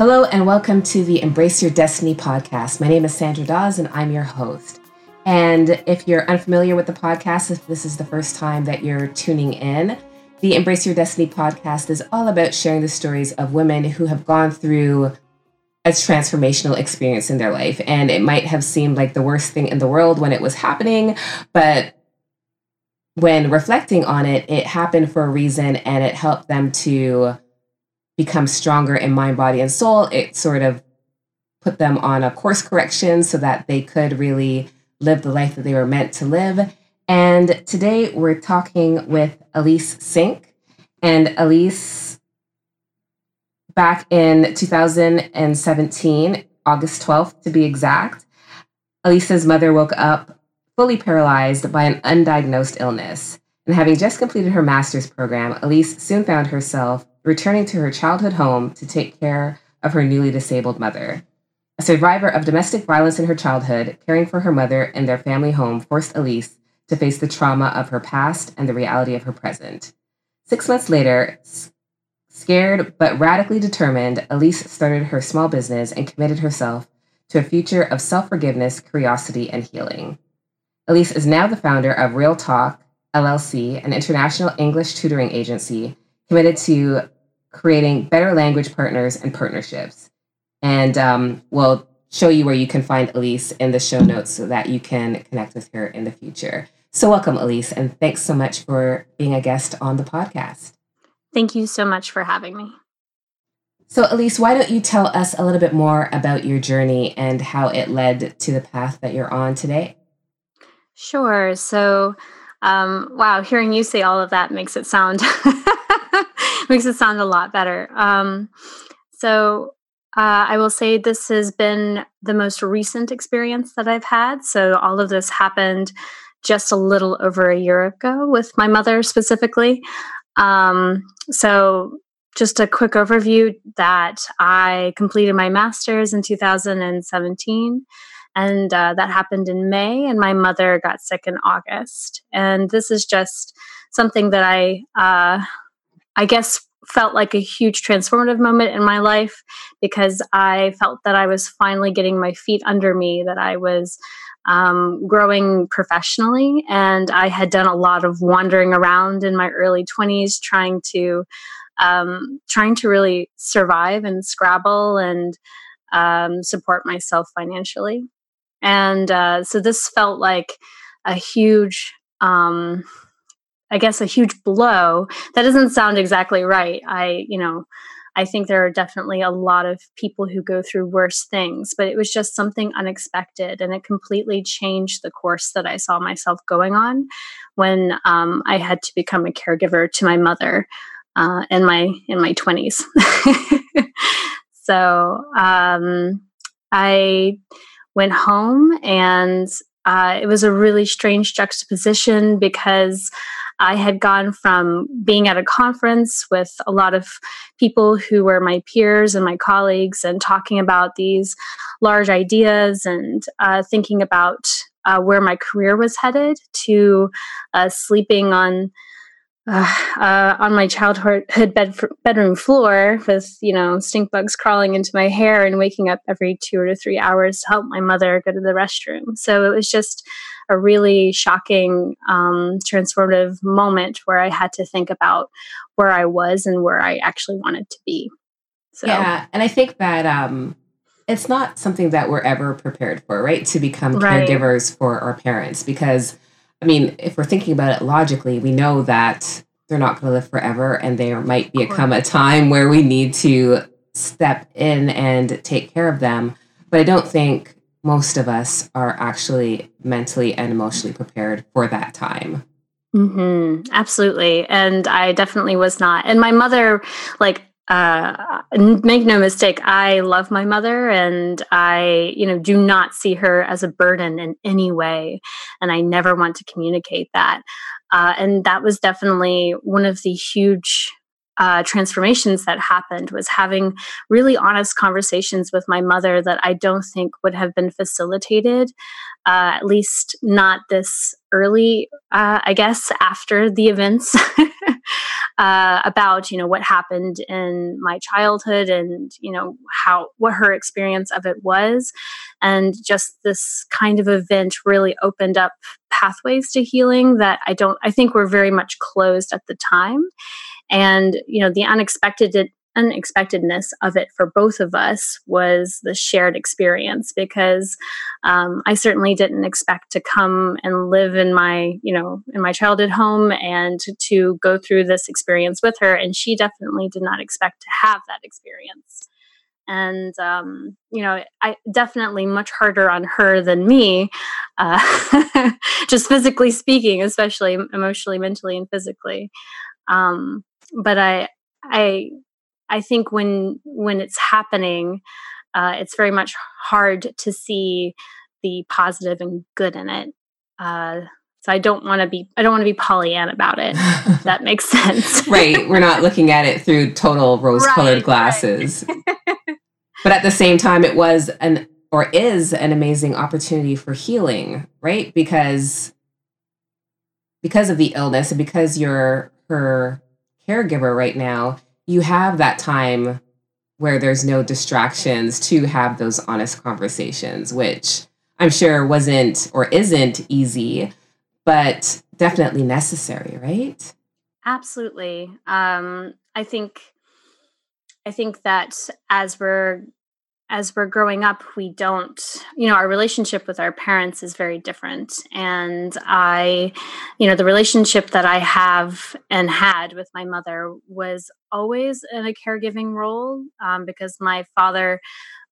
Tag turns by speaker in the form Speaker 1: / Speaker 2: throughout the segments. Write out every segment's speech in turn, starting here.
Speaker 1: Hello, and welcome to the Embrace Your Destiny podcast. My name is Sandra Dawes, and I'm your host. And if you're unfamiliar with the podcast, if this is the first time that you're tuning in, the Embrace Your Destiny podcast is all about sharing the stories of women who have gone through a transformational experience in their life. And it might have seemed like the worst thing in the world when it was happening, but when reflecting on it, it happened for a reason and it helped them to become stronger in mind, body, and soul. It sort of put them on a course correction so that they could really live the life that they were meant to live. And today we're talking with Elise Sink. And Elise, back in 2017, August 12th to be exact, Elise's mother woke up fully paralyzed by an undiagnosed illness. And having just completed her master's program, Elise soon found herself returning to her childhood home to take care of her newly disabled mother. A survivor of domestic violence in her childhood, caring for her mother in their family home forced Elise to face the trauma of her past and the reality of her present. Six months later, scared but radically determined, Elise started her small business and committed herself to a future of self forgiveness, curiosity, and healing. Elise is now the founder of Real Talk LLC, an international English tutoring agency committed to creating better language partners and partnerships. And um, we'll show you where you can find Elise in the show notes so that you can connect with her in the future. So, welcome, Elise, and thanks so much for being a guest on the podcast.
Speaker 2: Thank you so much for having me.
Speaker 1: So, Elise, why don't you tell us a little bit more about your journey and how it led to the path that you're on today?
Speaker 2: Sure. So, um, wow, hearing you say all of that makes it sound makes it sound a lot better. Um, so, uh, I will say this has been the most recent experience that I've had. So, all of this happened just a little over a year ago with my mother specifically. Um, so, just a quick overview that I completed my master's in 2017 and uh, that happened in May, and my mother got sick in August. And this is just something that I, uh, I guess, felt like a huge transformative moment in my life because I felt that I was finally getting my feet under me, that I was um, growing professionally. And I had done a lot of wandering around in my early 20s trying to. Um, trying to really survive and scrabble and um, support myself financially. And uh, so this felt like a huge, um, I guess, a huge blow. That doesn't sound exactly right. I, you know, I think there are definitely a lot of people who go through worse things, but it was just something unexpected and it completely changed the course that I saw myself going on when um, I had to become a caregiver to my mother uh, in my in my 20s. so um, I went home and uh, it was a really strange juxtaposition because I had gone from being at a conference with a lot of people who were my peers and my colleagues and talking about these large ideas and uh, thinking about uh, where my career was headed to uh, sleeping on uh, uh, on my childhood bed, bedroom floor with you know stink bugs crawling into my hair and waking up every two or three hours to help my mother go to the restroom. So it was just a really shocking, um, transformative moment where I had to think about where I was and where I actually wanted to be.
Speaker 1: So. Yeah, and I think that um, it's not something that we're ever prepared for, right? To become right. caregivers for our parents because I mean, if we're thinking about it logically, we know that they're not going to live forever and there might be come a time where we need to step in and take care of them. But I don't think most of us are actually mentally and emotionally prepared for that time.
Speaker 2: Mm-hmm. Absolutely. And I definitely was not. And my mother, like, uh, make no mistake, I love my mother and I, you know, do not see her as a burden in any way. And I never want to communicate that. Uh, and that was definitely one of the huge uh, transformations that happened was having really honest conversations with my mother that I don't think would have been facilitated, uh, at least not this early, uh, I guess, after the events uh, about you know what happened in my childhood and you know how what her experience of it was. And just this kind of event really opened up pathways to healing that i don't i think were very much closed at the time. And you know the unexpected unexpectedness of it for both of us was the shared experience because um, I certainly didn't expect to come and live in my, you know, in my childhood home and to, go through this experience with her. And she definitely did not expect to have that experience. And, um, you know, I definitely much harder on her than me, uh, just physically speaking, especially emotionally, mentally, and physically. Um, but I, I I think when when it's happening, uh, it's very much hard to see the positive and good in it. Uh, so I don't want to be I don't want to be Pollyanna about it. that makes sense.
Speaker 1: right. We're not looking at it through total rose-colored right, glasses. Right. but at the same time it was an or is an amazing opportunity for healing, right? Because because of the illness and because you're her caregiver right now, you have that time where there's no distractions to have those honest conversations, which I'm sure wasn't or isn't easy, but definitely necessary, right?
Speaker 2: Absolutely. Um, I think I think that as we're as we're growing up, we don't, you know, our relationship with our parents is very different. And I, you know, the relationship that I have and had with my mother was always in a caregiving role um, because my father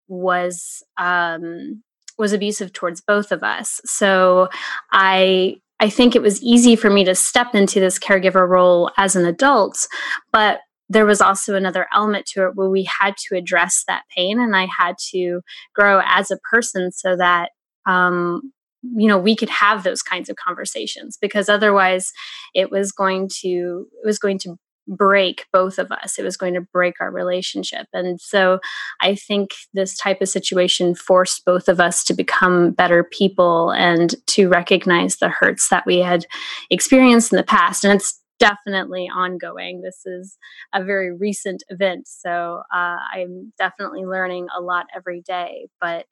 Speaker 2: was um, was abusive towards both of us. So I I think it was easy for me to step into this caregiver role as an adult, but there was also another element to it where we had to address that pain and I had to grow as a person so that um, you know we could have those kinds of conversations because otherwise it was going to it was going to break both of us. It was going to break our relationship. And so i think this type of situation forced both of us to become better people and to recognize the hurts that we had experienced in the past. And it's definitely ongoing. This is a very recent event, so uh, I'm definitely learning a lot every day. But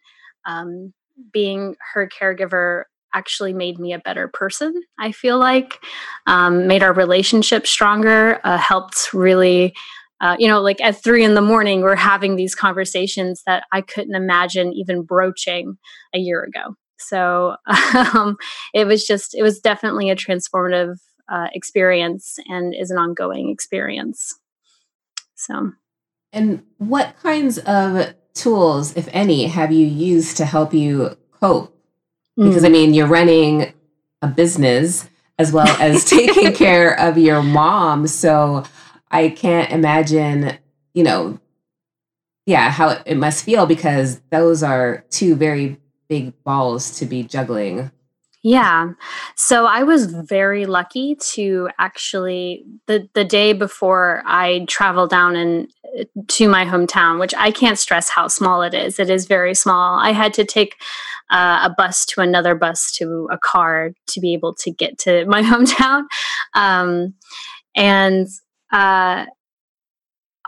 Speaker 2: um, being her caregiver actually made me a better person. I feel like um, made our relationship stronger. Uh, helped really. Uh, you know, like at three in the morning, we're having these conversations that I couldn't imagine even broaching a year ago. So um, it was just, it was definitely a transformative uh, experience and is an ongoing experience. So,
Speaker 1: and what kinds of tools, if any, have you used to help you cope? Because mm. I mean, you're running a business as well as taking care of your mom. So I can't imagine, you know, yeah, how it must feel because those are two very big balls to be juggling.
Speaker 2: Yeah. So I was very lucky to actually the the day before I traveled down and to my hometown, which I can't stress how small it is. It is very small. I had to take uh, a bus to another bus to a car to be able to get to my hometown. Um, and uh,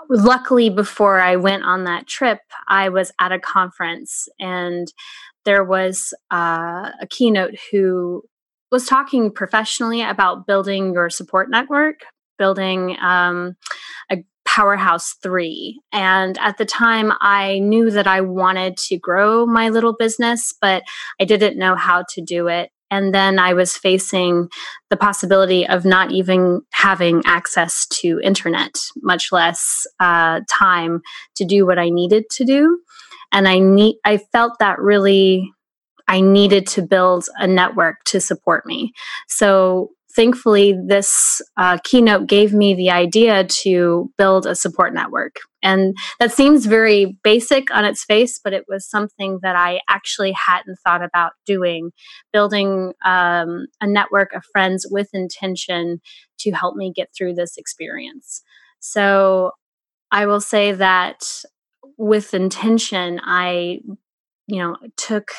Speaker 2: luckily, before I went on that trip, I was at a conference and there was uh, a keynote who was talking professionally about building your support network, building um, a powerhouse three. And at the time, I knew that I wanted to grow my little business, but I didn't know how to do it. And then I was facing the possibility of not even having access to internet, much less uh, time to do what I needed to do and i need i felt that really i needed to build a network to support me. So thankfully this uh, keynote gave me the idea to build a support network. And that seems very basic on its face but it was something that i actually hadn't thought about doing. Building um, a network of friends with intention to help me get through this experience. So i will say that with intention, I, you know, took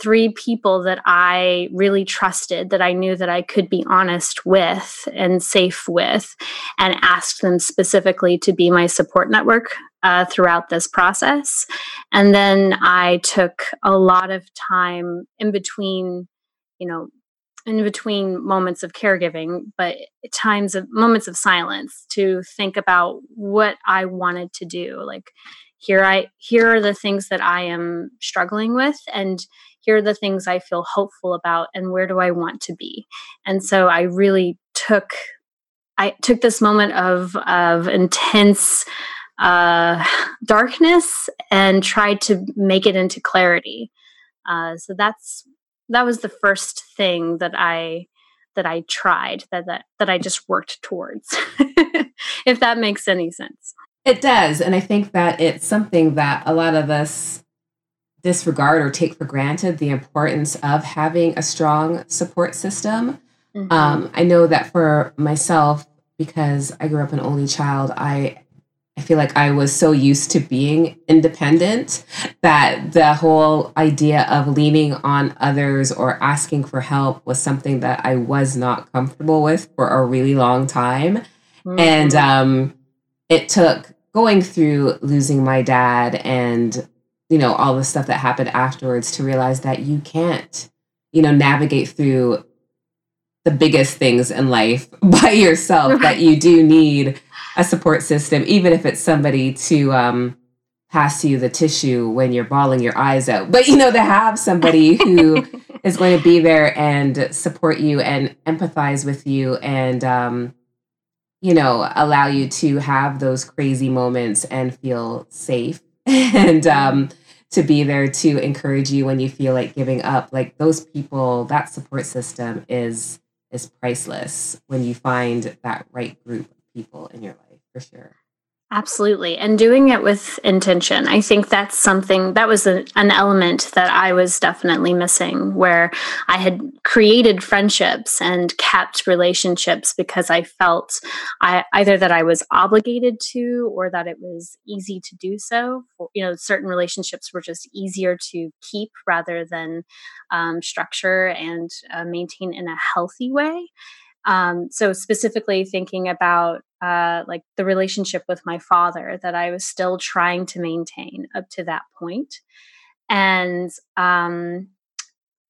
Speaker 2: three people that I really trusted, that I knew that I could be honest with and safe with, and asked them specifically to be my support network uh, throughout this process. And then I took a lot of time in between, you know, in between moments of caregiving, but times of moments of silence to think about what I wanted to do. Like, here I here are the things that I am struggling with, and here are the things I feel hopeful about and where do I want to be. And so I really took I took this moment of of intense uh, darkness and tried to make it into clarity. Uh, so that's that was the first thing that I that I tried that that that I just worked towards. if that makes any sense.
Speaker 1: It does, and I think that it's something that a lot of us disregard or take for granted the importance of having a strong support system. Mm-hmm. Um, I know that for myself, because I grew up an only child, I I feel like I was so used to being independent that the whole idea of leaning on others or asking for help was something that I was not comfortable with for a really long time. Mm-hmm. And um, it took going through losing my dad and you know, all the stuff that happened afterwards to realize that you can't, you know, navigate through the biggest things in life by yourself, right. that you do need a support system, even if it's somebody to um, pass you the tissue when you're bawling your eyes out. But, you know, to have somebody who is going to be there and support you and empathize with you and, um, you know, allow you to have those crazy moments and feel safe and um, to be there to encourage you when you feel like giving up. Like those people, that support system is is priceless when you find that right group of people in your life for sure.
Speaker 2: Absolutely. And doing it with intention. I think that's something that was a, an element that I was definitely missing, where I had created friendships and kept relationships because I felt I, either that I was obligated to or that it was easy to do so. You know, certain relationships were just easier to keep rather than um, structure and uh, maintain in a healthy way. Um, so specifically thinking about uh, like the relationship with my father that I was still trying to maintain up to that point, and um,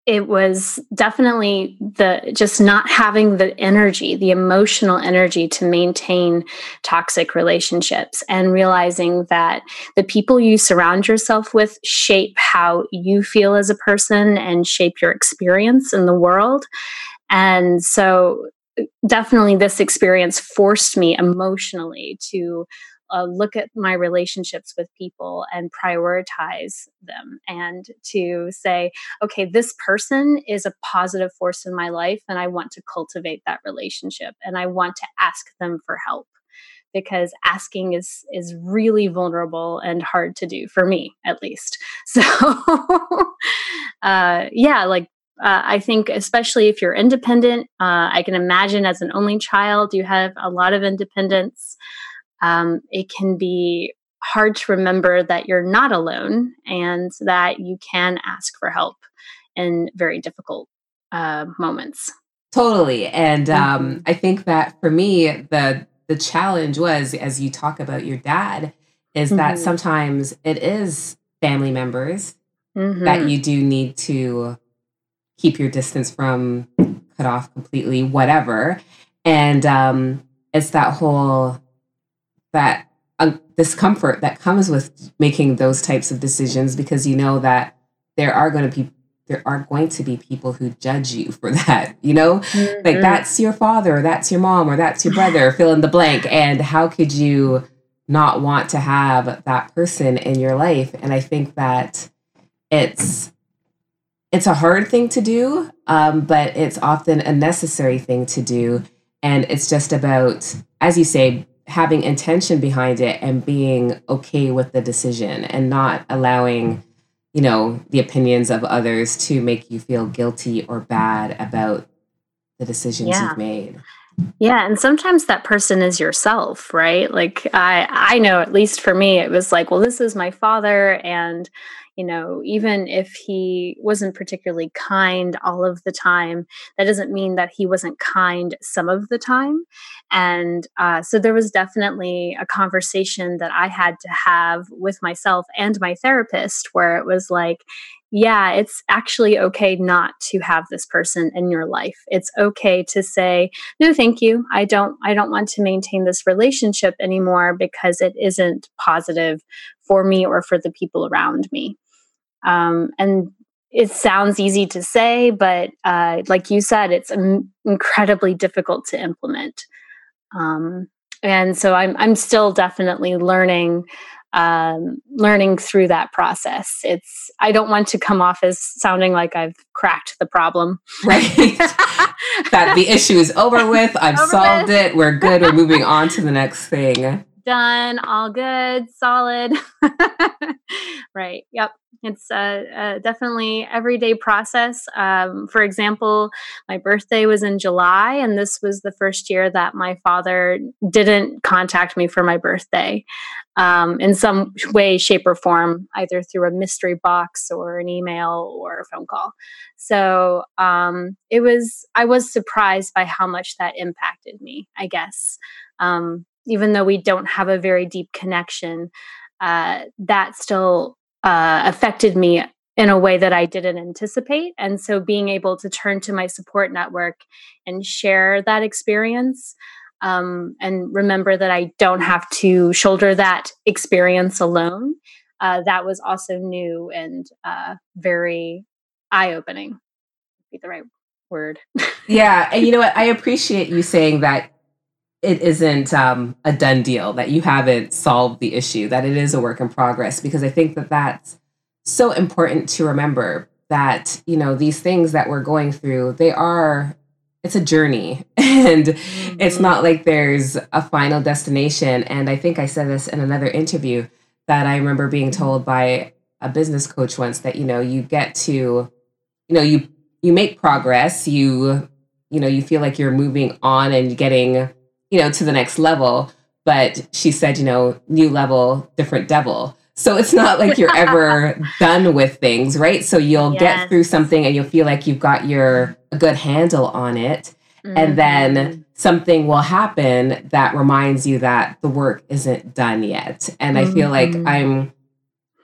Speaker 2: it was definitely the just not having the energy, the emotional energy to maintain toxic relationships, and realizing that the people you surround yourself with shape how you feel as a person and shape your experience in the world. And so definitely this experience forced me emotionally to uh, look at my relationships with people and prioritize them and to say, okay, this person is a positive force in my life and I want to cultivate that relationship and I want to ask them for help. Because asking is is really vulnerable and hard to do for me at least. So uh, yeah like uh, I think, especially if you're independent, uh, I can imagine as an only child, you have a lot of independence. Um, it can be hard to remember that you're not alone and that you can ask for help in very difficult uh, moments.
Speaker 1: Totally, and um, mm-hmm. I think that for me, the the challenge was, as you talk about your dad, is mm-hmm. that sometimes it is family members mm-hmm. that you do need to keep your distance from, cut off completely, whatever. And um, it's that whole that uh, discomfort that comes with making those types of decisions because you know that there are going to be there are going to be people who judge you for that you know mm-hmm. like that's your father or that's your mom or that's your brother fill in the blank and how could you not want to have that person in your life and i think that it's it's a hard thing to do, um, but it's often a necessary thing to do. And it's just about, as you say, having intention behind it and being okay with the decision and not allowing, you know, the opinions of others to make you feel guilty or bad about the decisions yeah. you've made.
Speaker 2: Yeah, and sometimes that person is yourself, right? Like I I know at least for me it was like, well this is my father and you know, even if he wasn't particularly kind all of the time, that doesn't mean that he wasn't kind some of the time. And uh, so there was definitely a conversation that I had to have with myself and my therapist where it was like, yeah, it's actually okay not to have this person in your life. It's okay to say, no, thank you. I don't, I don't want to maintain this relationship anymore because it isn't positive for me or for the people around me. Um, and it sounds easy to say, but uh, like you said, it's incredibly difficult to implement. Um, and so I'm, I'm still definitely learning um, learning through that process. It's I don't want to come off as sounding like I've cracked the problem.
Speaker 1: Right. that the issue is over with. I've over solved with. it. We're good. We're moving on to the next thing.
Speaker 2: Done. All good. Solid. right. Yep it's a, definitely everyday process. Um, for example, my birthday was in July, and this was the first year that my father didn't contact me for my birthday um, in some way, shape, or form, either through a mystery box or an email or a phone call. So um, it was, I was surprised by how much that impacted me, I guess. Um, even though we don't have a very deep connection, uh, that still uh, affected me in a way that I didn't anticipate. And so being able to turn to my support network and share that experience um, and remember that I don't have to shoulder that experience alone, uh, that was also new and uh, very eye opening, be the right word.
Speaker 1: yeah. And you know what? I appreciate you saying that it isn't um, a done deal, that you haven't solved the issue, that it is a work in progress, because I think that that's so important to remember that, you know, these things that we're going through, they are, it's a journey and mm-hmm. it's not like there's a final destination. And I think I said this in another interview that I remember being told by a business coach once that, you know, you get to, you know, you, you make progress, you, you know, you feel like you're moving on and getting you know, to the next level. But she said, you know, new level, different devil. So it's not like you're ever done with things, right? So you'll yes. get through something and you'll feel like you've got your a good handle on it. Mm-hmm. And then something will happen that reminds you that the work isn't done yet. And mm-hmm. I feel like mm-hmm. I'm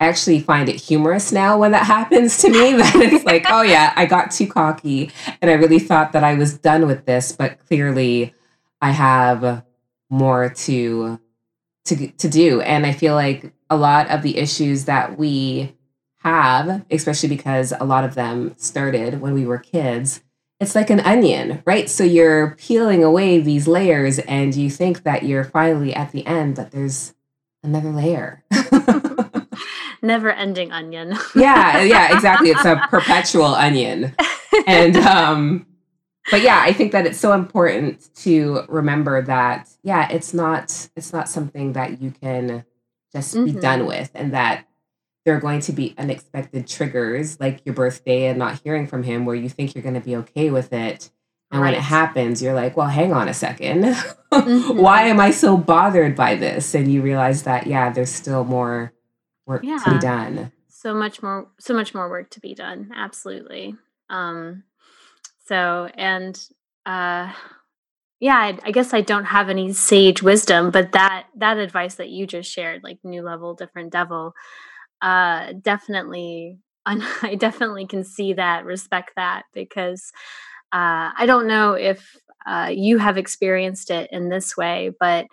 Speaker 1: actually find it humorous now when that happens to me that it's like, oh yeah, I got too cocky and I really thought that I was done with this, but clearly I have more to to to do. And I feel like a lot of the issues that we have especially because a lot of them started when we were kids it's like an onion right? So you're peeling away these layers and you think that you're finally at the end but there's another layer.
Speaker 2: Never ending onion.
Speaker 1: Yeah yeah exactly. It's a perpetual onion. And um but yeah, I think that it's so important to remember that yeah, it's not it's not something that you can just mm-hmm. be done with and that there are going to be unexpected triggers like your birthday and not hearing from him where you think you're going to be okay with it and right. when it happens you're like well hang on a 2nd mm-hmm. why am i so bothered by this and you realize that yeah there's still more work yeah. to be done
Speaker 2: so much more so much more work to be done absolutely um so, and uh, yeah, I, I, guess I don't have any sage wisdom, but that that advice that you just shared, like new level, different devil, uh, definitely, I definitely can see that, respect that, because uh, I don't know if uh, you have experienced it in this way, but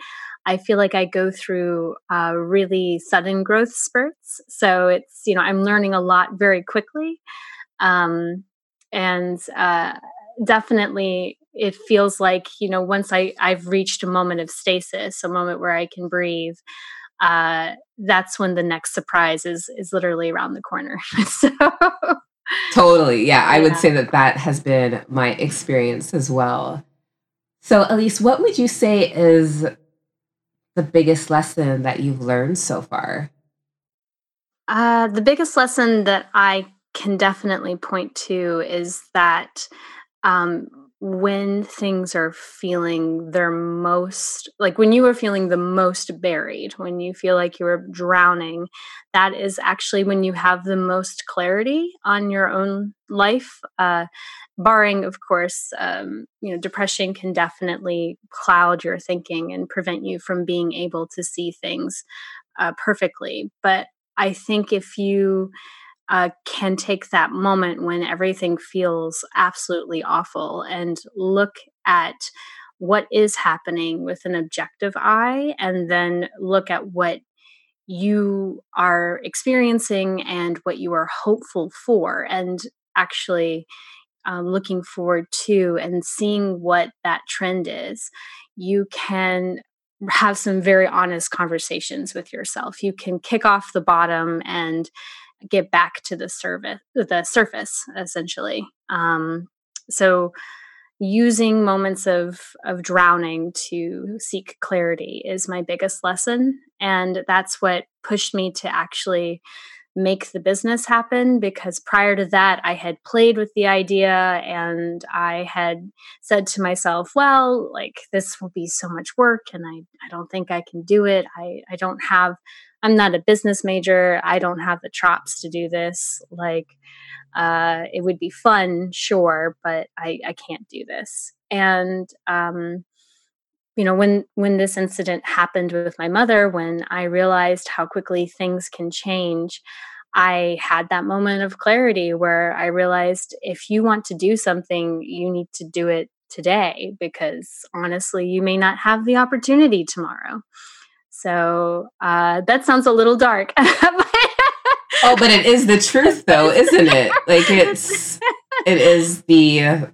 Speaker 2: I feel like I go through uh, really sudden growth spurts. So it's you know I'm learning a lot very quickly. Um, and uh, definitely it feels like you know once i i've reached a moment of stasis a moment where i can breathe uh, that's when the next surprise is is literally around the corner. So
Speaker 1: totally. Yeah, yeah i would say that that has been my experience as well. So elise what would you say is the biggest lesson that you've learned so far?
Speaker 2: Uh, the biggest lesson that i can definitely point to is that um, when things are feeling their most like when you are feeling the most buried when you feel like you're drowning that is actually when you have the most clarity on your own life uh, barring of course um, you know depression can definitely cloud your thinking and prevent you from being able to see things uh, perfectly. But i think if you uh, can take that moment when everything feels absolutely awful and look at what is happening with an objective eye and then look at what you are experiencing and what you are hopeful for and actually um, looking forward to and seeing what that trend is. You can have some very honest conversations with yourself. You can kick off the bottom and get back to the service the surface essentially. Um, so using moments of of drowning to seek clarity is my biggest lesson and that's what pushed me to actually make the business happen because prior to that I had played with the idea and I had said to myself, well, like this will be so much work and I, I don't think I can do it. I, I don't have I'm not a business major. I don't have the chops to do this. Like, uh, it would be fun, sure, but I, I can't do this. And, um, you know, when when this incident happened with my mother, when I realized how quickly things can change, I had that moment of clarity where I realized if you want to do something, you need to do it today because honestly, you may not have the opportunity tomorrow. So uh, that sounds a little dark.
Speaker 1: oh, but it is the truth, though, isn't it? Like it's it is the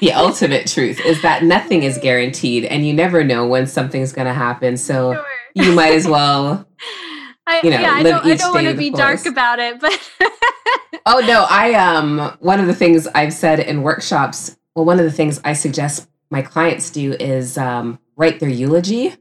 Speaker 1: the ultimate truth is that nothing is guaranteed, and you never know when something's going to happen. So sure. you might as well.
Speaker 2: I, you know, yeah, I don't, I don't want to be dark about it, but
Speaker 1: oh no, I um one of the things I've said in workshops. Well, one of the things I suggest my clients do is um, write their eulogy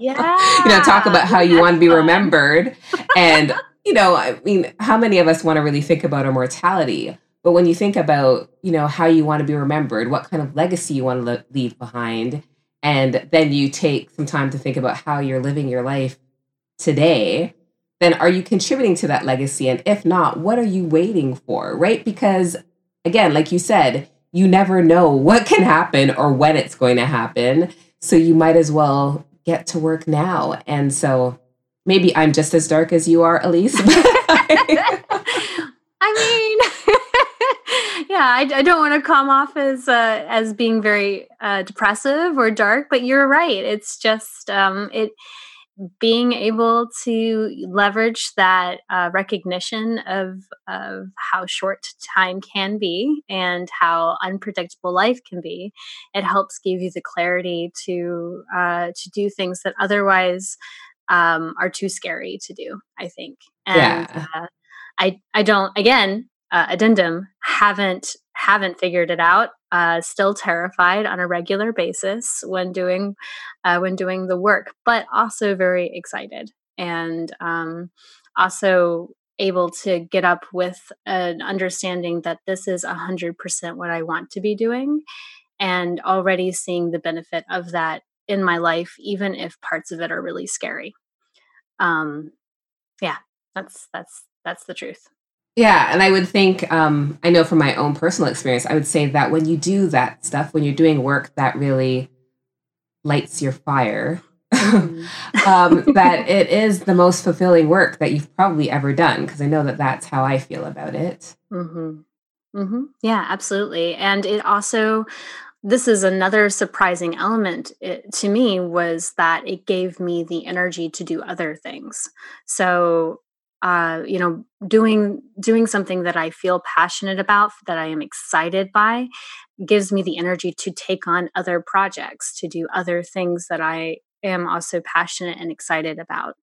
Speaker 2: yeah.
Speaker 1: you know, talk about how you want to be remembered. and, you know, I mean, how many of us want to really think about our mortality? But when you think about, you know, how you want to be remembered, what kind of legacy you want to le- leave behind, and then you take some time to think about how you're living your life today, then are you contributing to that legacy? And if not, what are you waiting for? Right? Because again, like you said, you never know what can happen or when it's going to happen. So you might as well get to work now. And so maybe I'm just as dark as you are, Elise.
Speaker 2: I mean, yeah, I, I, don't want to come off as uh, as being very uh, depressive or dark, but you're right. It's just um, it being able to leverage that uh, recognition of of how short time can be and how unpredictable life can be, it helps give you the clarity to uh, to do things that otherwise um, are too scary to do. I think, and yeah. uh, I I don't again uh, addendum haven't haven't figured it out uh, still terrified on a regular basis when doing uh, when doing the work, but also very excited and um, also able to get up with an understanding that this is 100% what I want to be doing and already seeing the benefit of that in my life even if parts of it are really scary. Um yeah, that's that's that's the truth.
Speaker 1: Yeah, and I would think, um, I know from my own personal experience, I would say that when you do that stuff, when you're doing work that really lights your fire, mm-hmm. um, that it is the most fulfilling work that you've probably ever done. Because I know that that's how I feel about it.
Speaker 2: Mm-hmm. Mm-hmm. Yeah, absolutely. And it also, this is another surprising element it, to me was that it gave me the energy to do other things. So uh, you know doing doing something that i feel passionate about that i am excited by gives me the energy to take on other projects to do other things that i am also passionate and excited about.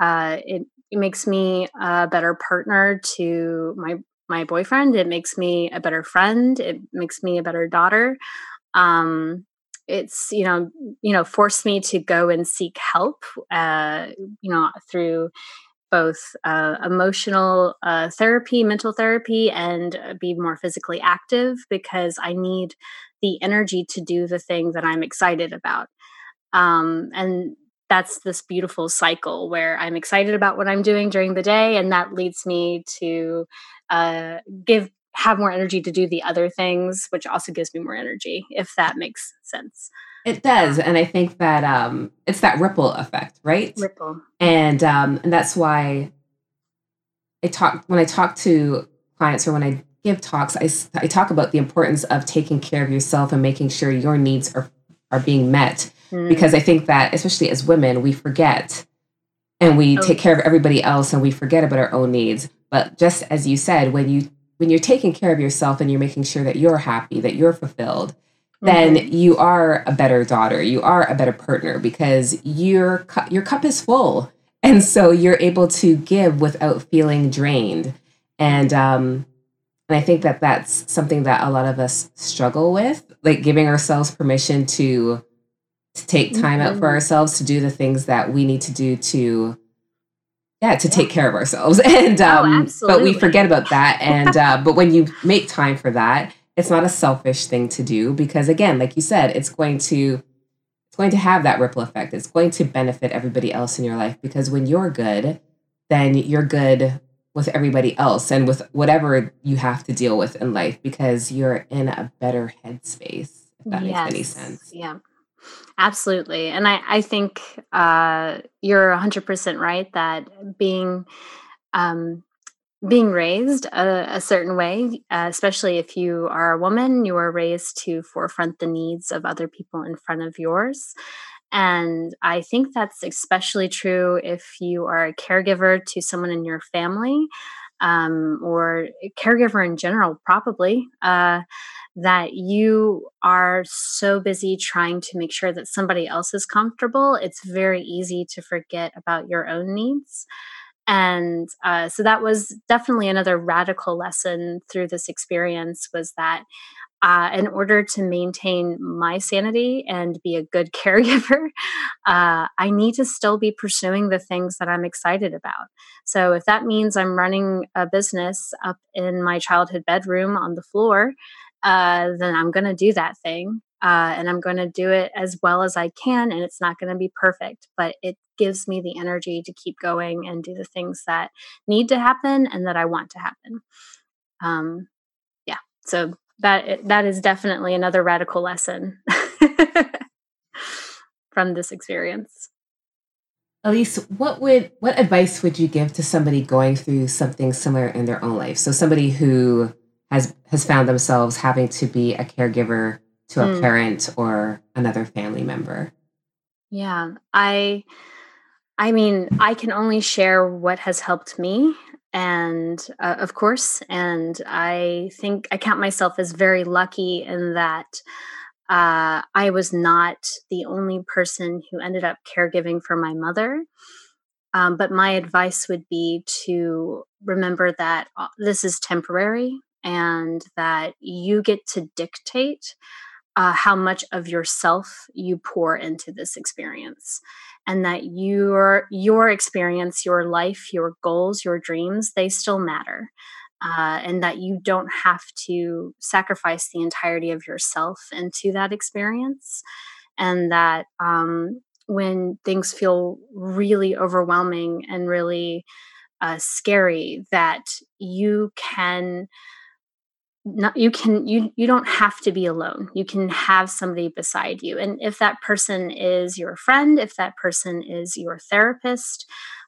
Speaker 2: Uh, it, it makes me a better partner to my my boyfriend it makes me a better friend it makes me a better daughter. Um, it's you know you know forced me to go and seek help uh, you know through both uh, emotional uh, therapy, mental therapy, and uh, be more physically active because I need the energy to do the thing that I'm excited about. Um, and that's this beautiful cycle where I'm excited about what I'm doing during the day, and that leads me to uh, give have more energy to do the other things, which also gives me more energy, if that makes sense.
Speaker 1: It does, and I think that um, it's that ripple effect, right?
Speaker 2: Ripple,
Speaker 1: and um, and that's why I talk when I talk to clients or when I give talks, I, I talk about the importance of taking care of yourself and making sure your needs are are being met mm. because I think that especially as women, we forget and we oh. take care of everybody else and we forget about our own needs. But just as you said, when you when you're taking care of yourself and you're making sure that you're happy, that you're fulfilled, mm-hmm. then you are a better daughter. You are a better partner because your cu- your cup is full, and so you're able to give without feeling drained. And um, and I think that that's something that a lot of us struggle with, like giving ourselves permission to to take time mm-hmm. out for mm-hmm. ourselves to do the things that we need to do to yeah to take care of ourselves and oh, um oh, but we forget about that and uh but when you make time for that it's not a selfish thing to do because again like you said it's going to it's going to have that ripple effect it's going to benefit everybody else in your life because when you're good then you're good with everybody else and with whatever you have to deal with in life because you're in a better headspace if that yes. makes any sense
Speaker 2: yeah Absolutely. And I, I think uh, you're 100% right that being um, being raised a, a certain way, uh, especially if you are a woman, you are raised to forefront the needs of other people in front of yours. And I think that's especially true if you are a caregiver to someone in your family um, or caregiver in general, probably. Uh, that you are so busy trying to make sure that somebody else is comfortable, it's very easy to forget about your own needs. And uh, so that was definitely another radical lesson through this experience was that uh, in order to maintain my sanity and be a good caregiver, uh, I need to still be pursuing the things that I'm excited about. So, if that means I'm running a business up in my childhood bedroom on the floor, uh, then I'm going to do that thing. Uh, and I'm going to do it as well as I can. And it's not going to be perfect, but it gives me the energy to keep going and do the things that need to happen and that I want to happen. Um, yeah. So that that is definitely another radical lesson from this experience.
Speaker 1: Elise, what would what advice would you give to somebody going through something similar in their own life? So somebody who has has found themselves having to be a caregiver to a mm. parent or another family member.
Speaker 2: Yeah, I I mean, I can only share what has helped me and uh, of course and I think I count myself as very lucky in that uh, I was not the only person who ended up caregiving for my mother. Um, but my advice would be to remember that uh, this is temporary and that you get to dictate uh, how much of yourself you pour into this experience. And that your your experience your life your goals your dreams they still matter. Uh, and that you don't have to sacrifice the entirety of yourself into that experience. And that um, when things feel really overwhelming and really uh, scary that you can not you can you you don't have to be alone. You can have somebody beside you. And if that person is your friend if that person is your therapist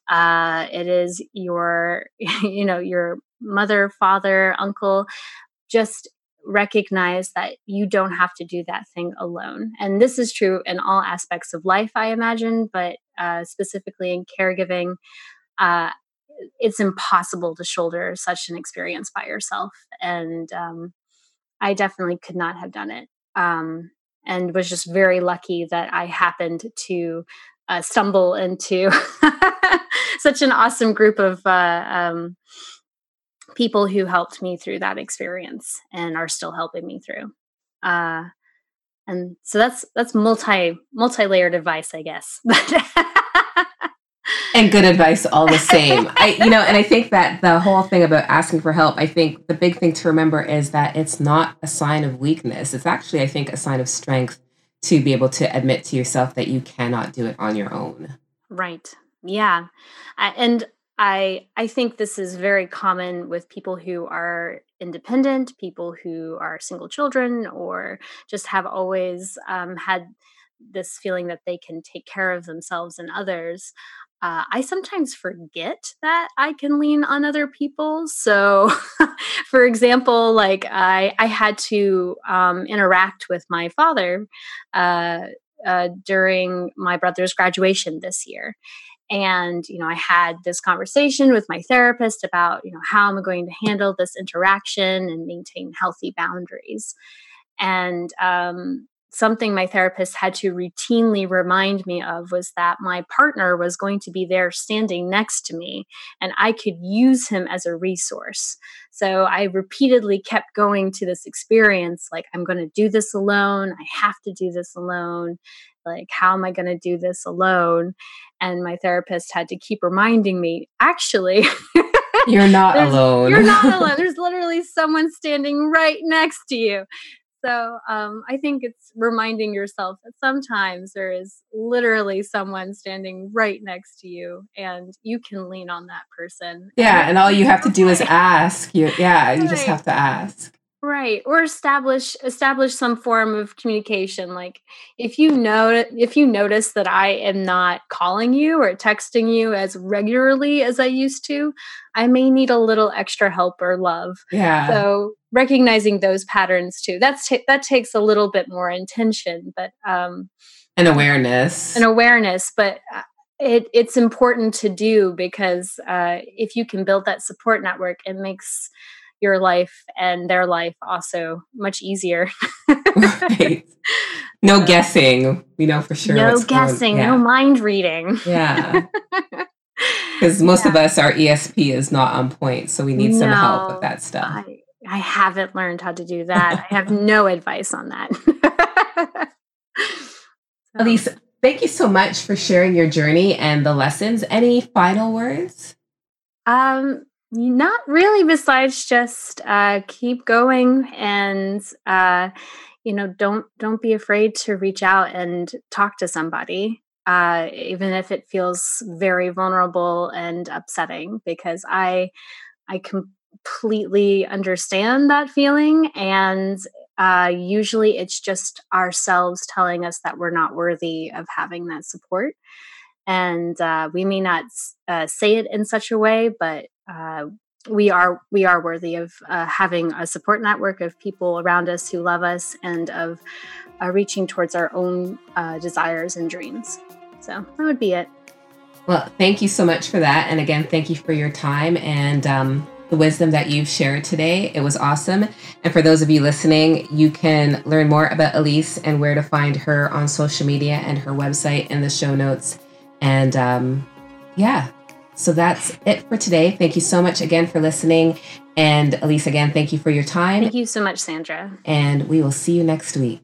Speaker 2: uh, it is your you know your mother father uncle just recognize that you don't have to do that thing alone. And this is true in all aspects of life i imagine but uh, specifically in caregiving uh, it's impossible to shoulder such an experience by yourself. And um, I definitely could not have done it. Um, and was just very lucky that I happened to uh, stumble into such an awesome group of uh, um, people who helped me through that experience and are still helping me through. Uh, and so that's that's multi multi layered advice, I guess.
Speaker 1: and good advice all the same. I you know, and I think that the whole thing about asking for help, I think the big thing to remember is that it's not a sign of weakness. It's actually I think a sign of strength to be able to admit to yourself that you cannot do it on your own.
Speaker 2: Right. Yeah. and I I think this is very common with people who are independent, people who are single children, or just have always um, had this feeling that they can take care of themselves and others. Uh, I sometimes forget that I can lean on other people. So, for example, like I, I had to um, interact with my father uh, uh, during my brother's graduation this year and you know i had this conversation with my therapist about you know how i'm going to handle this interaction and maintain healthy boundaries and um, something my therapist had to routinely remind me of was that my partner was going to be there standing next to me and I could use him as a resource. So I repeatedly kept going to this experience like, I'm going to do this alone. I have to do this alone. Like, how am I going to do this alone? And my therapist had to keep reminding me, actually,
Speaker 1: you're not alone.
Speaker 2: You're not alone. There's literally someone standing right next to you. So um, I think it's reminding yourself that sometimes there is literally someone standing right next to you, and you can lean on that person.
Speaker 1: Yeah, and, all you have to do is ask. You, yeah, you just have to ask
Speaker 2: right or establish establish some form of communication like if you know if you notice that i am not calling you or texting you as regularly as i used to i may need a little extra help or love.
Speaker 1: Yeah.
Speaker 2: So recognizing those patterns too that's t- that takes a little bit more intention but um
Speaker 1: an awareness.
Speaker 2: an awareness but uh, it, it's important to do because uh, if you can build that support network, it makes your life and their life also much easier.
Speaker 1: right. No guessing. We know for sure.
Speaker 2: No guessing. Yeah. No mind reading.
Speaker 1: Yeah. Because most yeah. of us, our ESP is not on point. So we need some no, help with that stuff.
Speaker 2: I, I haven't learned how to do that. I have no advice on that.
Speaker 1: Elise, thank you so much for sharing your journey and the lessons. Any final words?
Speaker 2: Um, not really, besides just uh, keep going and uh, you know don't don't be afraid to reach out and talk to somebody, uh, even if it feels very vulnerable and upsetting. Because I I completely understand that feeling, and uh, usually it's just ourselves telling us that we're not worthy of having that support and uh, we may not uh, say it in such a way, but uh, we are we are worthy of uh, having a support network of people around us who love us and of uh, reaching towards our own uh, desires and dreams. So that would be it.
Speaker 1: Well, thank you so much for that, and again, thank you for your time and. Um, the wisdom that you've shared today. It was awesome. And for those of you listening, you can learn more about Elise and where to find her on social media and her website in the show notes. And um, yeah, so that's it for today. Thank you so much again for listening. And Elise, again, thank you for your time.
Speaker 2: Thank you so much, Sandra.
Speaker 1: And we will see you next week.